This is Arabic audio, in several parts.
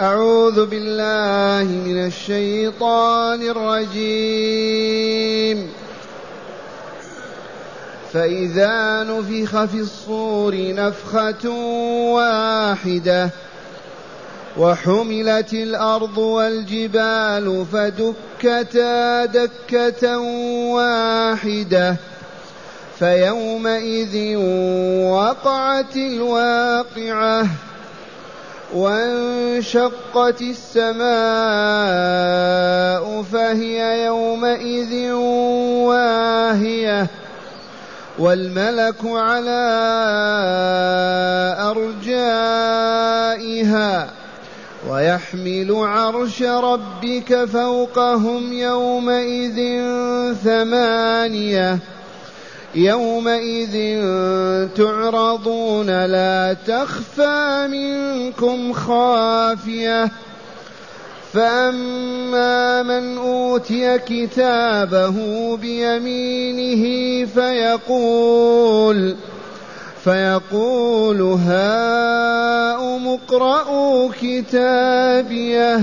أعوذ بالله من الشيطان الرجيم. فإذا نفخ في الصور نفخة واحدة وحملت الأرض والجبال فدكتا دكة واحدة فيومئذ وقعت الواقعة. وانشقت السماء فهي يومئذ واهية. والملك على أرجائها ويحمل عرش ربك فوقهم يومئذ ثمانية. يومئذ تعرضون لا تخفى منكم خافية. فأما من أوتي كتابه بيمينه فيقول فيقول هاؤم اقرءوا كتابيه.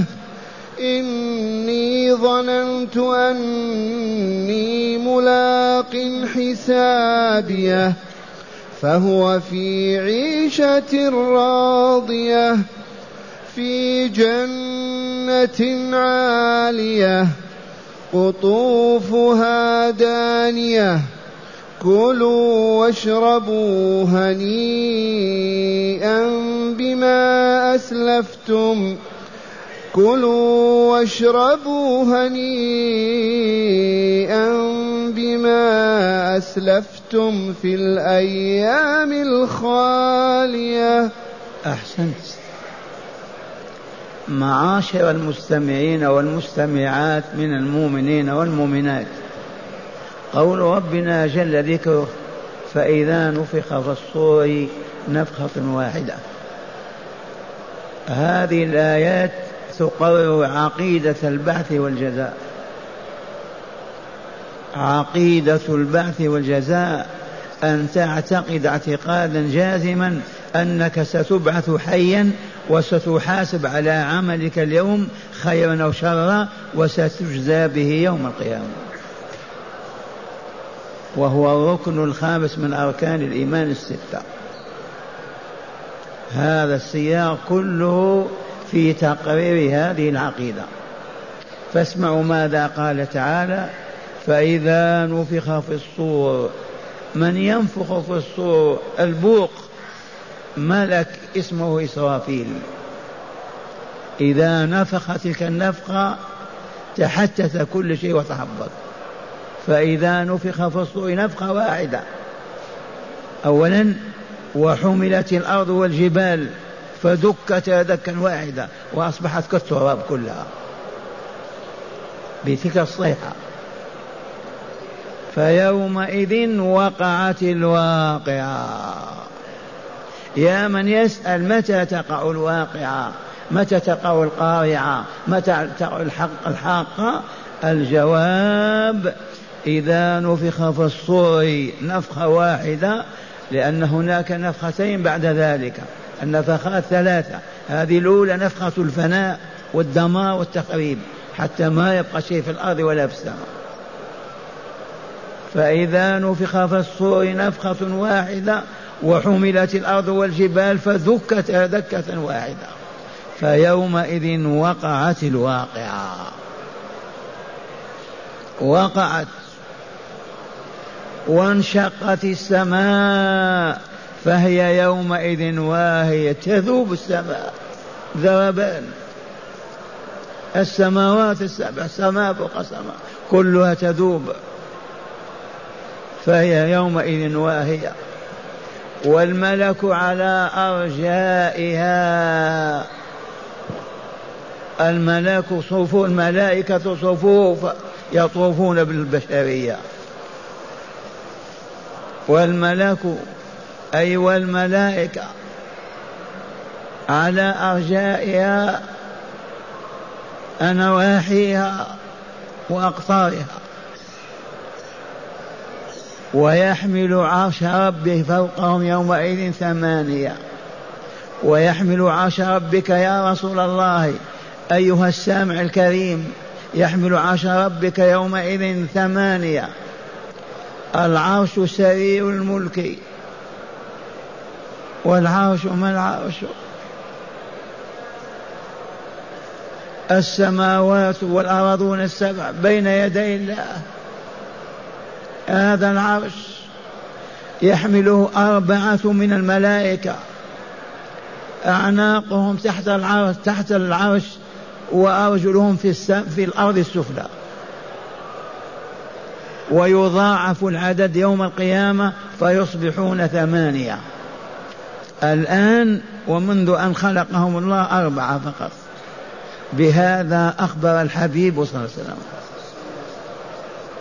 إني ظننت أني ملاق حسابيه فهو في عيشة راضية في جنة عالية قطوفها دانية كلوا واشربوا هنيئا بما أسلفتم. كلوا واشربوا هنيئا بما أسلفتم في الأيام الخالية. أحسنت. معاشر المستمعين والمستمعات من المؤمنين والمؤمنات. قول ربنا جل ذكره فإذا نفخ في الصور نفخة واحدة. هذه الآيات تقرر عقيدة البعث والجزاء. عقيدة البعث والجزاء أن تعتقد اعتقادا جازما أنك ستبعث حيا وستحاسب على عملك اليوم خيرا أو شرا وستجزى به يوم القيامة. وهو الركن الخامس من أركان الإيمان الستة. هذا السياق كله في تقرير هذه العقيدة. فاسمعوا ماذا قال تعالى فإذا نفخ في الصور من ينفخ في الصور البوق ملك اسمه إسرافيل. إذا نفخ تلك النفخة تحتث كل شيء وتحبط. فإذا نفخ في الصور نفخة واحدة. أولا وحملت الأرض والجبال. فدكتا دكا واحدة وأصبحت كالتراب كلها بتلك الصيحة. فيومئذ وقعت الواقعة. يا من يسأل متى تقع الواقعة؟ متى تقع القارعة؟ متى تقع الحق؟ الحاقة الجواب إذا نفخ في الصور نفخة واحدة لأن هناك نفختين بعد ذلك. النفخات ثلاثة. هذه الأولى نفخة الفناء والدمار والتخريب حتى ما يبقى شيء في الأرض ولا في السماء. فإذا نفخ في الصور نفخة واحدة وحملت الأرض والجبال فدكتا دكة واحدة. فيومئذ وقعت الواقعة. وقعت. وانشقت السماء. فهي يومئذ واهية تذوب السماء ذربان السماوات السبع سماء فوق سماء كلها تذوب. فهي يومئذ واهية. والملك على أرجائها. الملك صفوف الملائكة صفوف يطوفون بالبشرية. والملك أي والملائكة على أرجائها نواحيها وأقطارها. ويحمل عرش ربه فوقهم يومئذ ثمانية. ويحمل عرش ربك يا رسول الله أيها السامع الكريم يحمل عرش ربك يومئذ ثمانية. العرش سرير الملك. والعرش ما العرش؟ السماوات والأرضون السبع بين يدي الله. هذا العرش يحمله أربعة من الملائكة. أعناقهم تحت العرش تحت العرش وأرجلهم في, في الأرض السفلى. ويضاعف العدد يوم القيامة فيصبحون ثمانية. الآن ومنذ أن خلقهم الله أربعة فقط. بهذا أخبر الحبيب صلى الله عليه وسلم.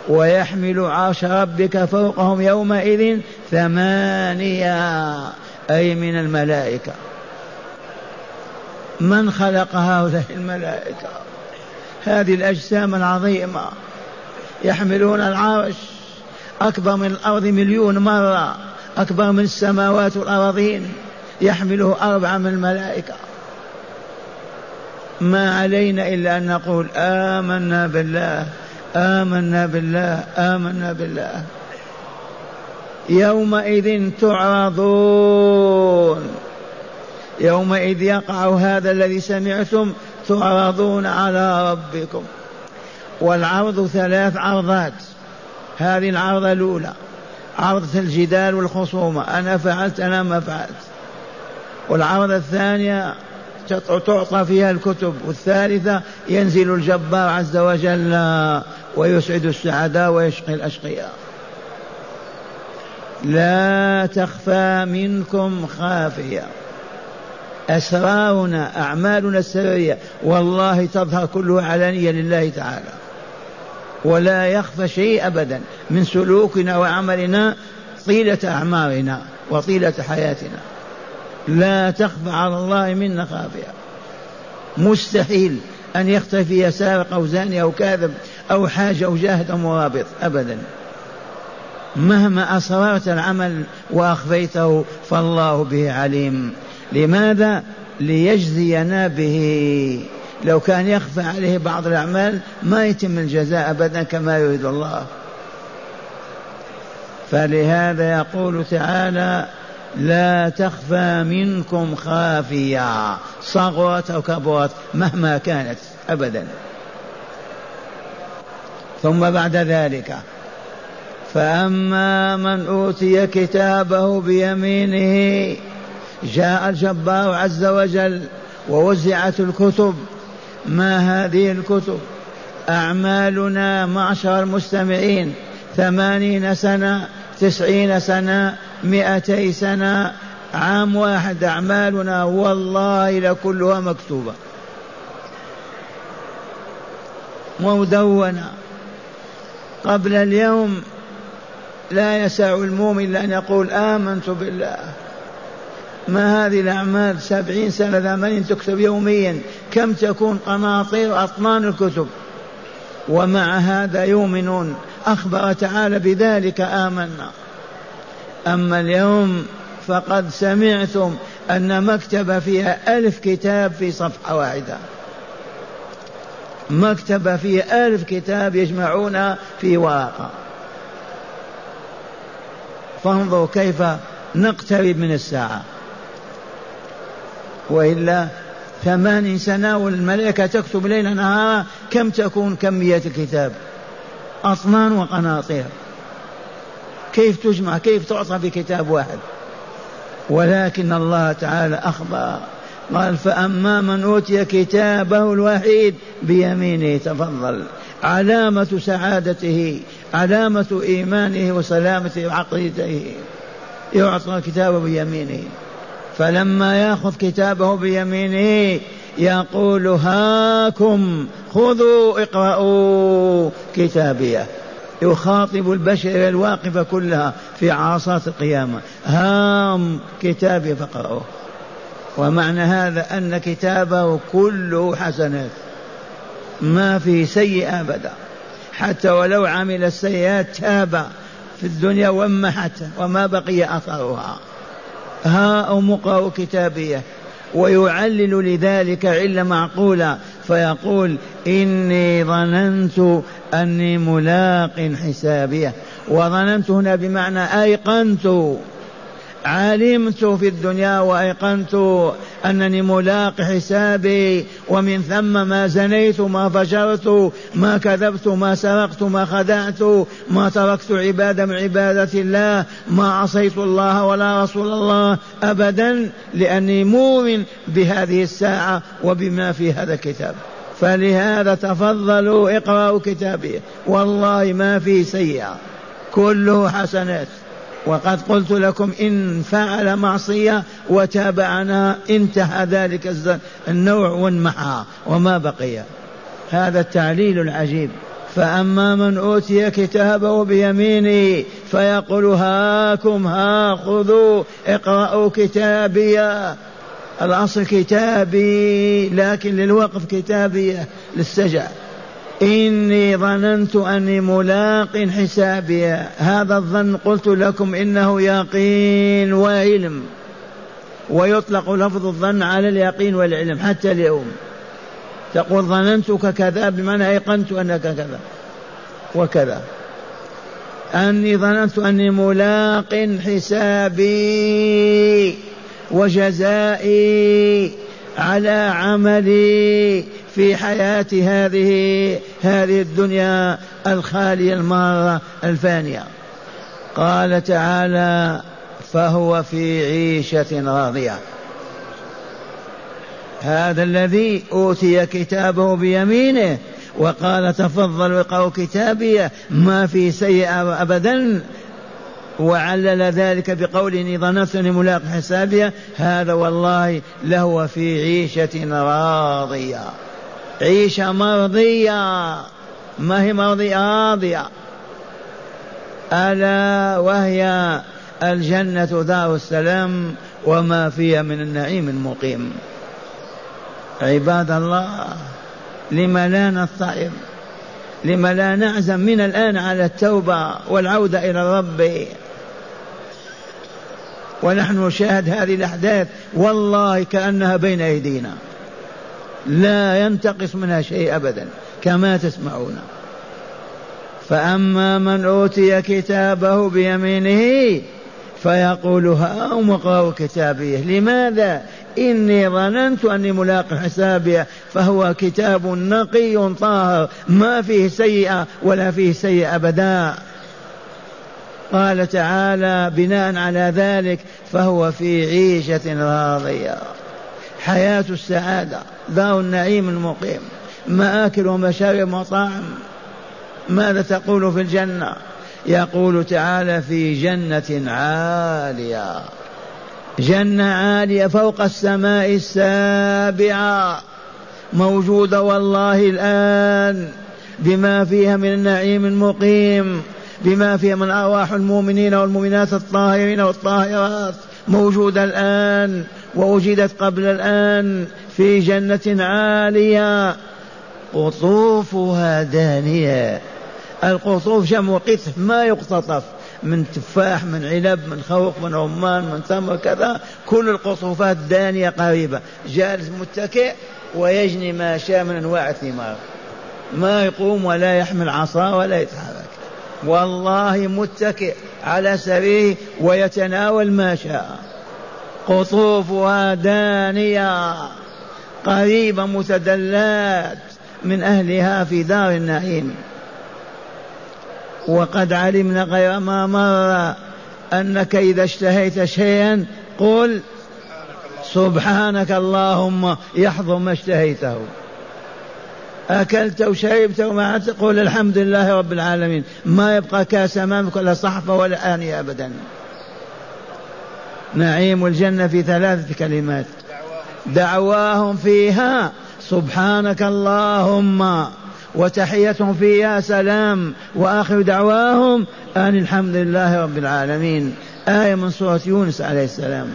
ويحمل عرش ربك فوقهم يومئذ ثمانية أي من الملائكة. من خلق هؤلاء الملائكة؟ هذه الأجسام العظيمة. يحملون العرش أكبر من الأرض مليون مرة أكبر من السماوات والأراضين. يحمله أربعة من الملائكة. ما علينا إلا أن نقول آمنا بالله آمنا بالله آمنا بالله. يومئذ تعرضون. يومئذ يقع هذا الذي سمعتم تعرضون على ربكم. والعرض ثلاث عرضات. هذه العرضة الأولى عرضة الجدال والخصومة. أنا فعلت أنا ما فعلت. والعرضة الثانية تعطى فيها الكتب والثالثة ينزل الجبار عز وجل ويسعد السعداء ويشقي الأشقياء. لا تخفى منكم خافية. أسرارنا أعمالنا السرية والله تظهر كلها علانية لله تعالى. ولا يخفى شيء أبدا من سلوكنا وعملنا طيلة أعمارنا وطيلة حياتنا. لا تخفى على الله منا خافية. مستحيل أن يختفي سارق أو زاني أو كاذب أو حاجة أو جاهد أو مرابط أبدا. مهما أسررت العمل وأخفيته فالله به عليم. لماذا؟ ليجزينا به. لو كان يخفى عليه بعض الأعمال ما يتم الجزاء أبدا كما يريد الله. فلهذا يقول تعالى لا تخفى منكم خافية صغرت أو كبرت مهما كانت أبدا. ثم بعد ذلك فأما من أوتي كتابه بيمينه جاء الجبار عز وجل ووزعت الكتب. ما هذه الكتب؟ أعمالنا معشر المستمعين ثمانين سنة تسعين سنة مئتي سنة عام واحد أعمالنا والله لكلها مكتوبة. مدونة. قبل اليوم لا يسع المؤمن أن يقول آمنت بالله. ما هذه الأعمال؟ سبعين سنة ثمانين تكتب يوميا. كم تكون قناطير أطنان الكتب؟ ومع هذا يؤمنون. أخبر تعالى بذلك آمنا. أما اليوم فقد سمعتم أن مكتبة فيها ألف كتاب في صفحة واحدة. مكتبة فيها ألف كتاب يجمعونها في ورقة. فانظروا كيف نقترب من الساعة. وإلا ثمان سنة والملائكة تكتب ليلا نهارا كم تكون كمية الكتاب. أطنان وقناطير. كيف تجمع؟ كيف تعطى في كتاب واحد؟ ولكن الله تعالى أخبر. قال فأما من أوتي كتابه الوحيد بيمينه تفضل. علامة سعادته علامة إيمانه وسلامته وعقيدته يعطى كتابه بيمينه. فلما يأخذ كتابه بيمينه يقول هاكم خذوا اقرأوا كتابيه. يخاطب البشر الواقفة كلها في عرصات القيامة. هام كتابي فقرأوه. ومعنى هذا أن كتابه كله حسنات. ما في سيئة أبدا. حتى ولو عمل السيئات تاب في الدنيا ومحت وما بقي أثرها. ها مقرأ كتابية. ويعلل لذلك علة معقولة فيقول إني ظننت أني ملاق حسابيه. وظننت هنا بمعنى أيقنت. علمت في الدنيا وأيقنت أنني ملاق حسابي ومن ثم ما زنيت ما فجرت ما كذبت ما سرقت ما خدعت ما تركت عباده من عبادة الله ما عصيت الله ولا رسول الله ابدا لأني مؤمن بهذه الساعة وبما في هذا الكتاب. فلهذا تفضلوا اقرأوا كتابي. والله ما في سيئة. كله حسنات. وقد قلت لكم إن فعل معصية وتابعنا انتهى ذلك النوع وانمحى وما بقي. هذا التعليل العجيب. فأما من أوتي كتابه بيمينه فيقول هاكم ها خذوا اقرأوا كتابي. الأصل كتابي لكن للوقف كتابية للسجع. إني ظننت أني ملاق حسابي. هذا الظن قلت لكم إنه يقين وعلم. ويطلق لفظ الظن على اليقين والعلم حتى اليوم. تقول ظننتك كذا بمعنى أيقنت أنك كذا. وكذا. أني ظننت أني ملاق حسابي وجزائي. على عملي في حياة هذه هذه الدنيا الخالية المارة الفانية. قال تعالى فهو في عيشة راضية. هذا الذي أوتي كتابه بيمينه وقال تفضل اقرأوا كتابي ما في سيئة أبدا. وعلل ذلك بقول إني ظننت أني ملاق حسابي هذا والله لهو في عيشة راضية. عيشة مرضية. ما هي مرضية؟ راضية. ألا وهي الجنة دار السلام وما فيها من النعيم المقيم. عباد الله لم لا نضطرب لم لا نعزم من الآن على التوبة والعودة إلى الرب؟ ونحن نشاهد هذه الأحداث والله كأنها بين أيدينا. لا ينتقص منها شيء أبدا كما تسمعون. فأما من أوتي كتابه بيمينه فيقول هاؤم اقرأوا كتابيه لماذا؟ إني ظننت أني ملاق حسابي فهو كتاب نقي طاهر ما فيه سيئة ولا فيه سيئة أبدا. قال تعالى بناء على ذلك فهو في عيشة راضية. حياة السعادة دار النعيم المقيم. مآكل ومشارب ومطاعم. ماذا تقول في الجنة؟ يقول تعالى في جنة عالية. جنة عالية فوق السماء السابعة. موجودة والله الآن بما فيها من النعيم المقيم. بما فيها من أرواح المؤمنين والمؤمنات الطاهرين والطاهرات موجودة الآن ووجدت قبل الآن في جنة عالية. قطوفها دانية. القطوف جمع قطف ما يقتطف من تفاح من عنب من خوخ من رمان من تمر كذا. كل القطوفات دانية قريبة. جالس متكئ ويجني ما شاء من أنواع الثمار. ما يقوم ولا يحمل عصا ولا يتحرك. والله متكئ على سريره ويتناول ما شاء. قطوفها دانية قريبة متدلات من أهلها في دار النعيم. وقد علمنا غير ما مر أنك إذا اشتهيت شيئا قل سبحانك اللهم يحضر ما اشتهيته. أكلت وشربت وما تقول الحمد لله رب العالمين. ما يبقى كاس أمامك ولا صحفة ولا آنية أبدا. نعيم الجنة في ثلاثة كلمات. دعواهم فيها سبحانك اللهم وتحيتهم فيها سلام. وآخر دعواهم أن الحمد لله رب العالمين. آية من سورة يونس عليه السلام.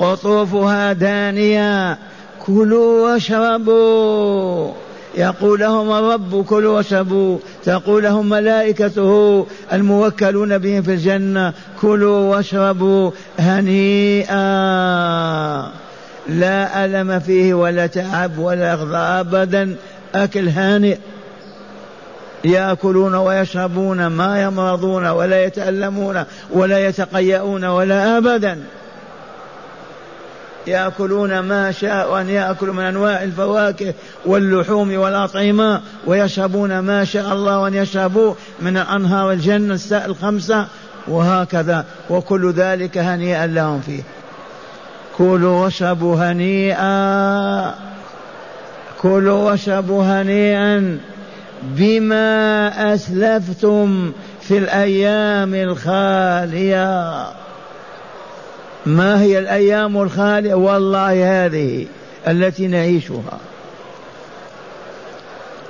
قطوفها دانية كلوا واشربوا. يقول لهم الرب كلوا واشربوا. تقول لهم ملائكته الموكلون بهم في الجنة كلوا واشربوا هنيئا. لا ألم فيه ولا تعب ولا أخذ أبدا. أكل هانئ. يأكلون ويشربون ما يمرضون ولا يتألمون ولا يتقيؤون ولا أبدا. ياكلون ما شاء ان ياكلوا من انواع الفواكه واللحوم والاطعمه ويشربون ما شاء الله ان يشربوا من الانهار الجنه الخمسه وهكذا وكل ذلك هنيئا لهم فيه. كلوا واشربوا هنيئا. كلوا واشربوا هنيئا بما أسلفتم في الأيام الخالية. ما هي الأيام الخالية؟ والله هذه التي نعيشها.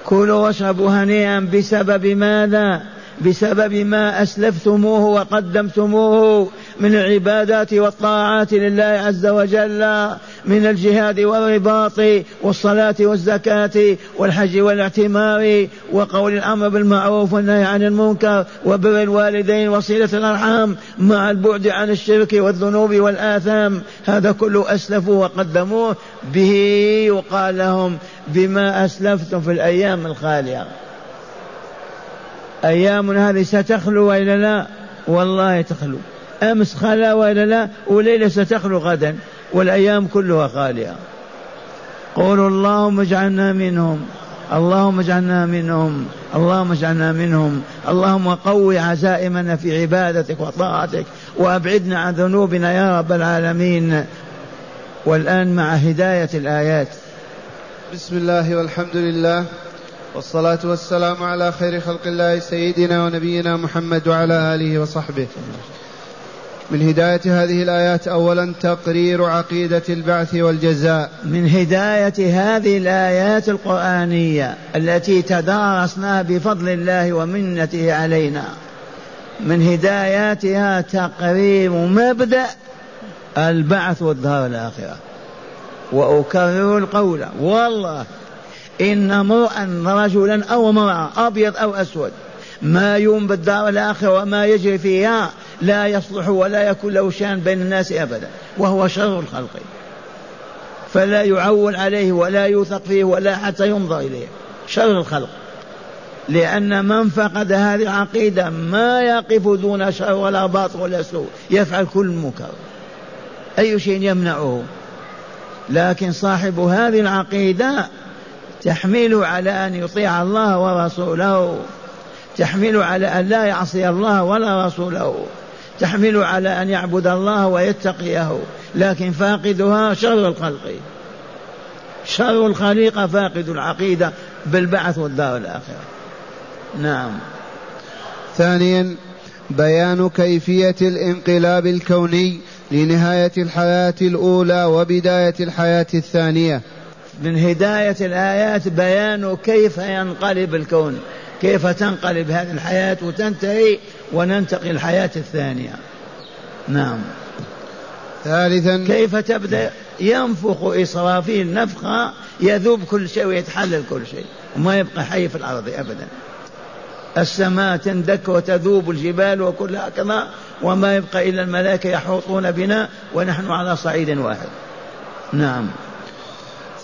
كلوا واشربوا هنيئا. بسبب ماذا؟ بسبب ما أسلفتموه وقدمتموه من العبادات والطاعات لله عز وجل. من الجهاد والرباط والصلاة والزكاة والحج والاعتمار وقول الأمر بالمعروف والنهي عن المنكر وبر الوالدين وصلة الأرحام مع البعد عن الشرك والذنوب والآثام. هذا كله أسلفوا وقدموه. به يقال لهم بما أسلفتم في الأيام الخالية. أيام هذه ستخلو وإلا لا؟ والله تخلو. أمس خلا وإلا لا؟ وليلة ستخلو غدا. والأيام كلها خالية. قولوا اللهم اجعلنا منهم اللهم اجعلنا منهم اللهم اجعلنا منهم اللهم قوي عزائمنا في عبادتك وطاعتك وأبعدنا عن ذنوبنا يا رب العالمين. والآن مع هداية الآيات. بسم الله والحمد لله والصلاة والسلام على خير خلق الله سيدنا ونبينا محمد وعلى آله وصحبه. من هداية هذه الآيات أولا تقرير عقيدة البعث والجزاء. من هداية هذه الآيات القرآنية التي تدارسناها بفضل الله ومنته علينا. من هداياتها تقرير مبدأ البعث والدار الآخرة. وأكرر القول والله إن امرؤا رجلا أو امرأة أبيض أو أسود ما يوم بالدار الآخرة وما يجري فيها لا يصلح ولا يكون له شان بين الناس أبدا وهو شر الخلق. فلا يعول عليه ولا يوثق فيه ولا حتى ينظر إليه. شر الخلق. لأن من فقد هذه العقيدة ما يقف دون شر ولا باطل ولا سوء. يفعل كل منكر أي شيء يمنعه. لكن صاحب هذه العقيدة تحمله على أن يطيع الله ورسوله. تحمل على أن لا يعصي الله ولا رسوله. تحمل على أن يعبد الله ويتقيه لكن فاقدها شر الخلق. شر الخليقة فاقد العقيدة بالبعث والدار الآخرة. نعم. ثانيا بيان كيفية الانقلاب الكوني لنهاية الحياة الأولى وبداية الحياة الثانية. من هداية الآيات بيان كيف ينقلب الكون. كيف تنقلب هذه الحياة وتنتهي وننتقل الحياة الثانية؟ نعم. ثالثا. كيف تبدأ؟ ينفخ إسرافيل نفخة يذوب كل شيء ويتحلل كل شيء وما يبقى حي في الأرض أبدا. السماء تندك وتذوب الجبال وكل هكذا وما يبقى إلا الملائكة يحوطون بنا ونحن على صعيد واحد. نعم.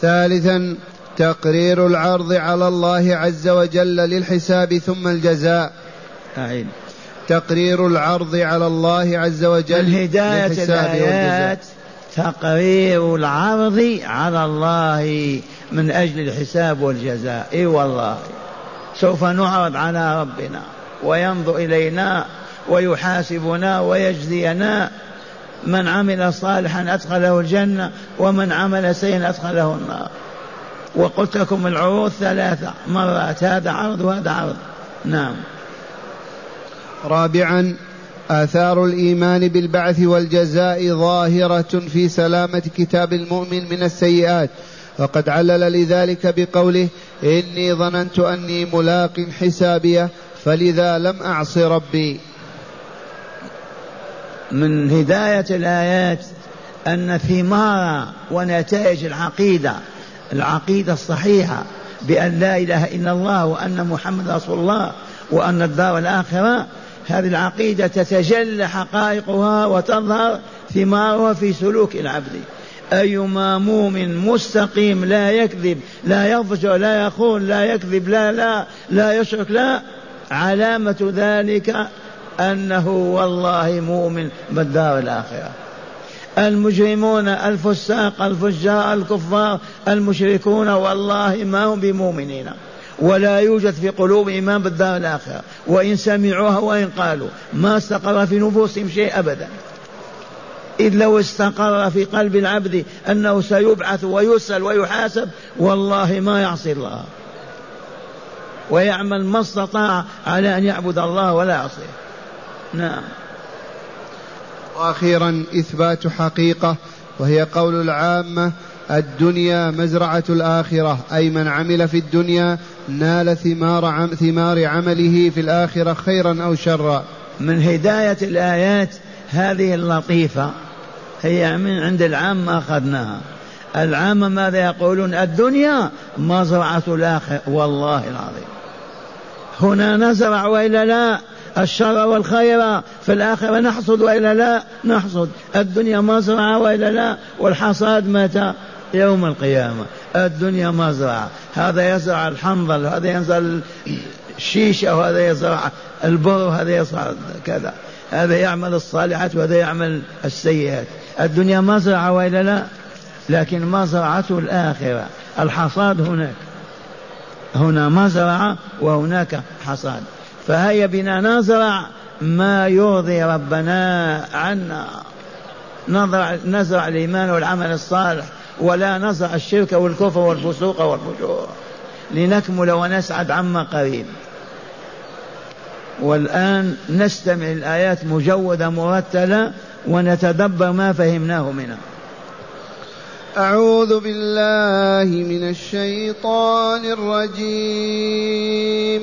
ثالثا. تقرير العرض على الله عز وجل للحساب ثم الجزاء. أعيد تقرير العرض على الله عز وجل من هداية الآيات تقرير العرض على الله من أجل الحساب والجزاء. إي والله. سوف نعرض على ربنا وينظر إلينا ويحاسبنا ويجزينا. من عمل صالحا أدخله الجنة ومن عمل سيئا أدخله النار. وقلت لكم العروض ثلاثة مرات هذا عرض وهذا عرض. نعم. رابعا آثار الإيمان بالبعث والجزاء ظاهرة في سلامة كتاب المؤمن من السيئات. وقد علل لذلك بقوله إني ظننت أني ملاق حسابيه فلذا لم أعص ربي. من هداية الآيات أن ثمار ونتائج العقيدة العقيدة الصحيحة بأن لا إله إلا الله وأن محمد رسول الله وأن الدار الآخرة هذه العقيدة تتجلى حقائقها وتظهر ثمارها في سلوك العبد. أيما مؤمن مستقيم لا يكذب لا يضجر لا يخون لا يكذب لا لا لا يشرك لا علامة ذلك أنه والله مؤمن بالدار الآخرة. المجرمون الفساق الفجار الكفار المشركون والله ما هم بمؤمنين. ولا يوجد في قلوب إيمان بالدار الآخرة. وإن سمعوها وإن قالوا. ما استقر في نفوسهم شيء أبدا. إذ لو استقر في قلب العبد أنه سيبعث ويسأل ويحاسب والله ما يعصي الله. ويعمل ما استطاع على أن يعبد الله ولا يعصيه. نعم. وأخيرا إثبات حقيقة وهي قول العامة الدنيا مزرعة الآخرة أي من عمل في الدنيا نال ثمار عم ثمار عمله في الآخرة خيرا أو شرا. من هداية الآيات هذه اللطيفة هي من عند العامه أخذناها. العامه ماذا يقولون؟ الدنيا مزرعة الآخرة والله العظيم. هنا نزرع وإلا لا؟ الشر والخير في الآخرة نحصد وإلا لا؟ نحصد. الدنيا مزرعة وإلا لا؟ والحصاد متى؟ يوم القيامة. الدنيا مزرعة. هذا يزرع الحنظل هذا يزرع الشيشة وهذا يزرع البر وهذا يزرع كذا. هذا يعمل الصالحات وهذا يعمل السيئات. الدنيا مزرعة وإلا لا؟ لكن مزرعة الآخرة. الحصاد هناك. هنا مزرعة وهناك حصاد. فهيا بنا نزرع ما يرضي ربنا عنا. نزرع, نزرع الإيمان والعمل الصالح ولا نزرع الشرك والكفر والفسوق والفجور. لنكمل ونسعد عما قريب. والآن نستمع الآيات مجودة مرتلة ونتدبر ما فهمناه منها. أعوذ بالله من الشيطان الرجيم.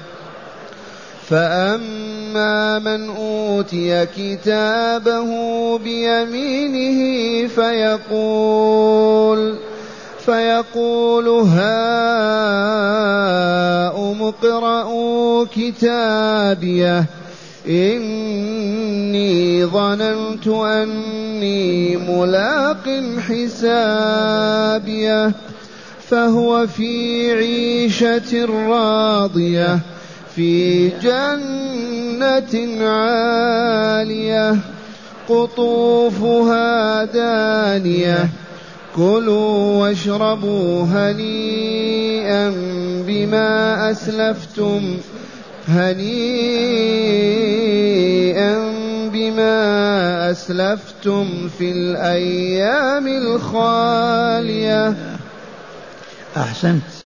فأما من أوتي كتابه بيمينه فيقول فيقول هاؤم اقرءوا كتابيه إني ظننت أني ملاق حسابيه فهو في عيشة راضية في جنة عالية قطوفها دانية. كلوا واشربوا هنيئا بما أسلفتم هنيئا بما أسلفتم في الأيام الخالية. أحسنت.